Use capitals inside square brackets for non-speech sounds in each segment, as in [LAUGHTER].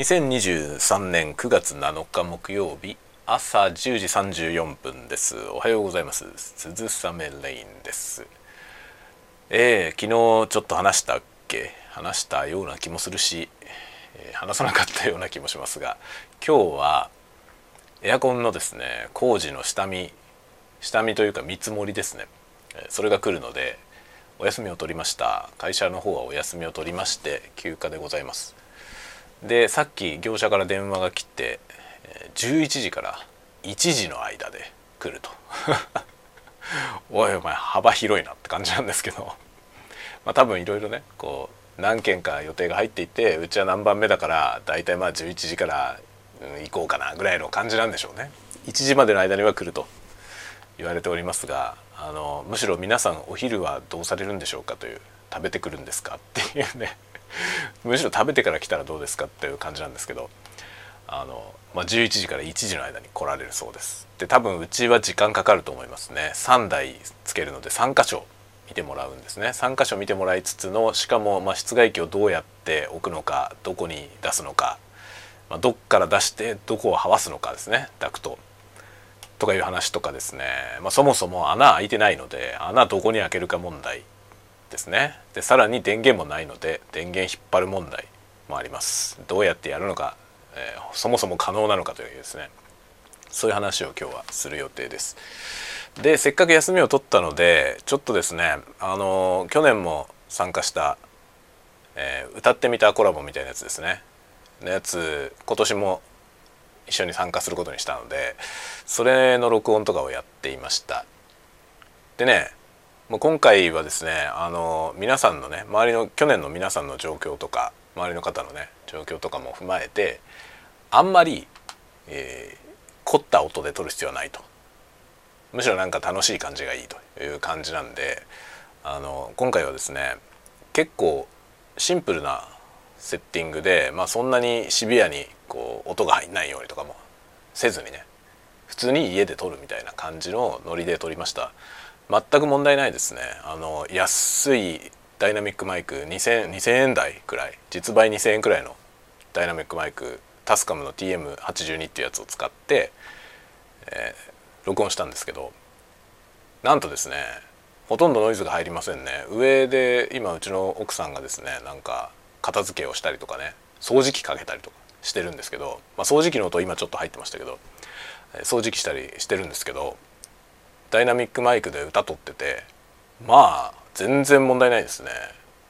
2023年9月7日木曜日朝10時34分です。おはようございます。鈴雨レインです。えー、昨日ちょっと話したっけ？話したような気もするし、えー、話さなかったような気もしますが今日はエアコンのですね工事の下見下見というか見積もりですね。それが来るのでお休みを取りました。会社の方はお休みを取りまして休暇でございます。でさっき業者から電話が来て11時から1時の間で来ると。[LAUGHS] おいお前幅広いなって感じなんですけど。[LAUGHS] まあ多分いろいろねこう何件か予定が入っていてうちは何番目だから大体まあ11時から、行こうかなぐらいの感じなんでしょうね。1時までの間には来ると。言われておりますがあのむしろ皆さんお昼はどうされるんでしょうかという食べてくるんですかっていうね。[LAUGHS] むしろ食べてから来たらどうですかっていう感じなんですけどあの、まあ、11時から1時の間に来られるそうです。で多分うちは時間かかると思いますね。3台つけるので3箇所見てもらうんですね。3箇所見てもらいつつのしかもま室外機をどうやって置くのかどこに出すのか、まあ、どっから出してどこをはわすのかですね。ダクト。とかいう話とかですね、まあ、そもそも穴開いてないので穴どこに開けるか問題。ですね。でさらに電源もないので電源引っ張る問題もあります。どうやってやるのか、えー、そもそも可能なのかというですね。そういう話を今日はする予定です。でせっかく休みを取ったのでちょっとですねあの去年も参加した、えー、歌ってみたコラボみたいなやつですね。のやつ今年も一緒に参加することにしたのでそれの録音とかをやっていました。でねもう今回はですねあの皆さんのね周りの去年の皆さんの状況とか周りの方のね状況とかも踏まえてあんまり、えー、凝った音で撮る必要はないと。むしろなんか楽しい感じがいいという感じなんであの今回はですね結構シンプルなセッティングで、まあ、そんなにシビアにこう音が入んないようにとかもせずにね普通に家で撮るみたいな感じのノリで撮りました。全く問題ないですね。あの安いダイナミックマイク 2000, 2000円台くらい。実売2000円くらいのダイナミックマイクタスカムの TM82 っていうやつを使って、えー、録音したんですけどなんとですねほとんどノイズが入りませんね。上で今うちの奥さんがですねなんか片付けをしたりとかね掃除機かけたりとかしてるんですけど、まあ、掃除機の音今ちょっと入ってましたけど掃除機したりしてるんですけどダイナミックマイクで歌取っててまあ全然問題ないですね。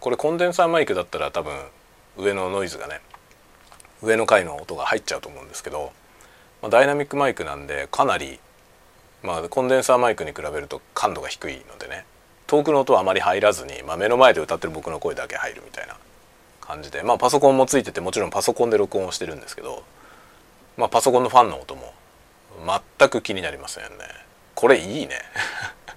これコンデンサーマイクだったら多分上のノイズがね上の階の音が入っちゃうと思うんですけど、まあ、ダイナミックマイクなんでかなり、まあ、コンデンサーマイクに比べると感度が低いのでね遠くの音はあまり入らずに、まあ、目の前で歌ってる僕の声だけ入るみたいな感じでまあパソコンもついててもちろんパソコンで録音をしてるんですけど、まあ、パソコンのファンの音も全く気になりませんね。これいいね。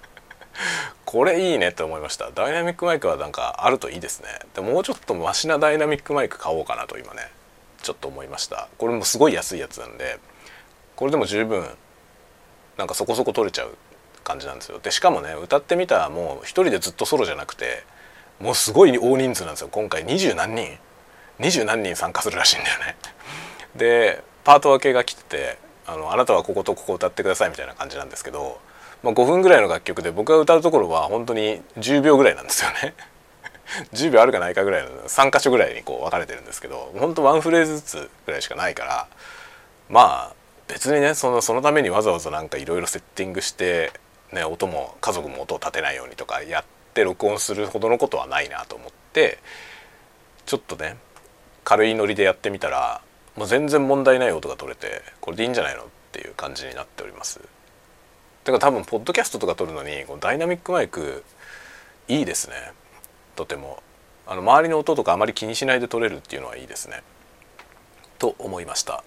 [LAUGHS] これいいねって思いました。ダイナミックマイクはなんかあるといいですね。でもうちょっとマシなダイナミックマイク買おうかなと今ねちょっと思いました。これもすごい安いやつなんでこれでも十分なんかそこそこ取れちゃう感じなんですよ。でしかもね歌ってみたらもう一人でずっとソロじゃなくてもうすごい大人数なんですよ。今回二十何人二十何人参加するらしいんだよね。でパート分けが来ててあの「あなたはこことここ歌ってください」みたいな感じなんですけど、まあ、5分ぐらいの楽曲で僕が歌うところは本当に10秒ぐらいなんですよね。[LAUGHS] 10秒あるかないかぐらいの3箇所ぐらいにこう分かれてるんですけど本当ワンフレーズずつぐらいしかないからまあ別にねそのそのためにわざわざなんかいろいろセッティングして、ね、音も家族も音を立てないようにとかやっって録音するほどのことはないなと思ってちょっとね軽いノリでやってみたらもう全然問題ない音が取れてこれでいいんじゃないのっていう感じになっております。だから多分ポッドキャストとか撮るのにこのダイナミックマイクいいですね。とても。あの周りの音とかあまり気にしないで撮れるっていうのはいいですね。と思いました。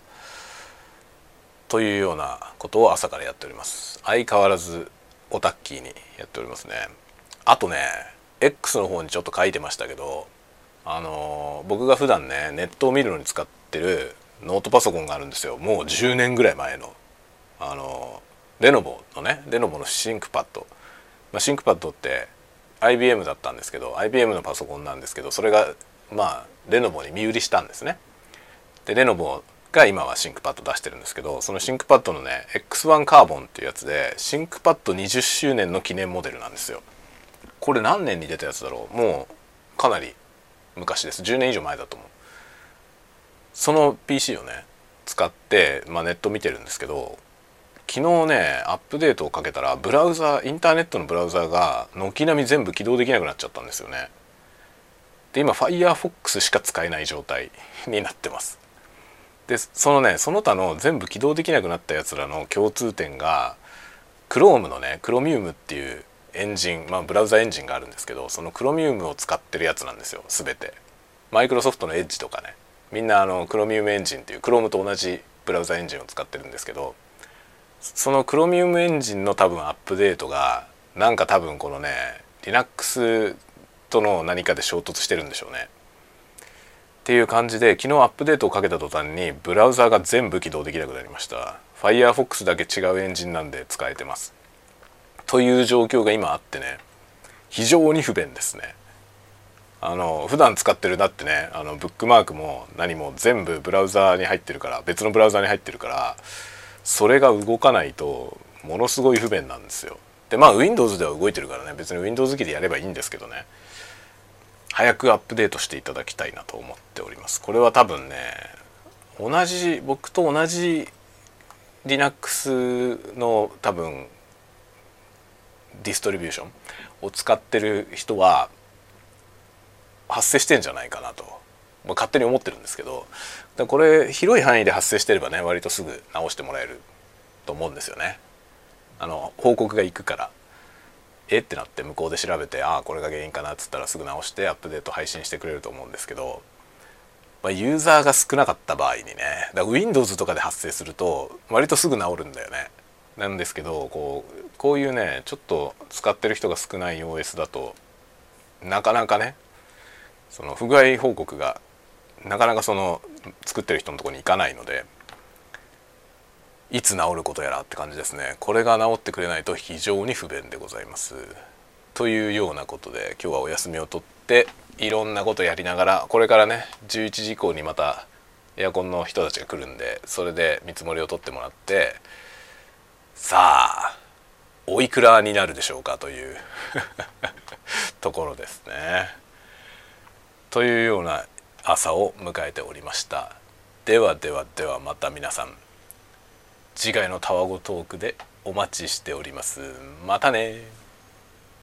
というようなことを朝からやっております。相変わらずオタッキーにやっておりますね。あとね X の方にちょっと書いてましたけどあの僕が普段ねネットを見るのに使ってるノートパソコンがあるんですよ。もう10年ぐらい前の。あのレノボのねレノボの ThinkPad、まあ、 ThinkPad って IBM だったんですけど IBM のパソコンなんですけどそれがまあレノボに身売りしたんですね。でレノボが今は ThinkPad 出してるんですけどそのシンクパッドのね X1 カーボンっていうやつで ThinkPad 20周年の記念モデルなんですよ。これ何年に出たやつだろう？もうかなり昔です。10年以上前だと思う。その PC をね使って、まあ、ネット見てるんですけど昨日ねアップデートをかけたらブラウザインターネットのブラウザが軒並み全部起動できなくなっちゃったんですよね。で今 Firefox しか使えない状態 [LAUGHS] になってます。でそのねその他の全部起動できなくなったやつらの共通点が Chrome のね Chromium っていうエンジンまあブラウザエンジンがあるんですけどその Chromium を使ってるやつなんですよ全て。マイクロソフトのエッジとかね。みんなあの Chromium エンジンっていう Chrome と同じブラウザエンジンを使ってるんですけどその Chromium エンジンの多分アップデートがなんか多分このね Linux との何かで衝突してるんでしょうね。っていう感じで昨日アップデートをかけた途端にブラウザが全部起動できなくなりました。Firefox だけ違うエンジンなんで使えてます。という状況が今あってね非常に不便ですね。あの普段使ってるだってねあのブックマークも何も全部ブラウザーに入ってるから別のブラウザーに入ってるからそれが動かないとものすごい不便なんですよ。でまあ Windows では動いてるからね別に Windows 機でやればいいんですけどね。早くアップデートしていただきたいなと思っております。これは多分ね同じ僕と同じ Linux の多分ディストリビューションを使ってる人は発生してんじゃないかなと、まあ、勝手に思ってるんですけどこれ広い範囲で発生してればね割とすぐ直してもらえると思うんですよね。あの報告がいくから。え？ってなって向こうで調べてああこれが原因かなっつったらすぐ直してアップデート配信してくれると思うんですけど、まあ、ユーザーが少なかった場合にねだ Windows とかで発生すると割とすぐ治るんだよね。なんですけどこうこういうねちょっと使ってる人が少ない OS だとなかなかねその不具合報告がなかなかその作ってる人のとこに行かないのでいつ治ることやらって感じですねこれが治ってくれないと非常に不便でございますというようなことで今日はお休みを取っていろんなことやりながらこれからね11時以降にまたエアコンの人たちが来るんでそれで見積もりを取ってもらってさあおいくらになるでしょうかという [LAUGHS] ところですね。というような朝を迎えておりました。ではではではまた皆さん。次回のタワゴトークでお待ちしております。またね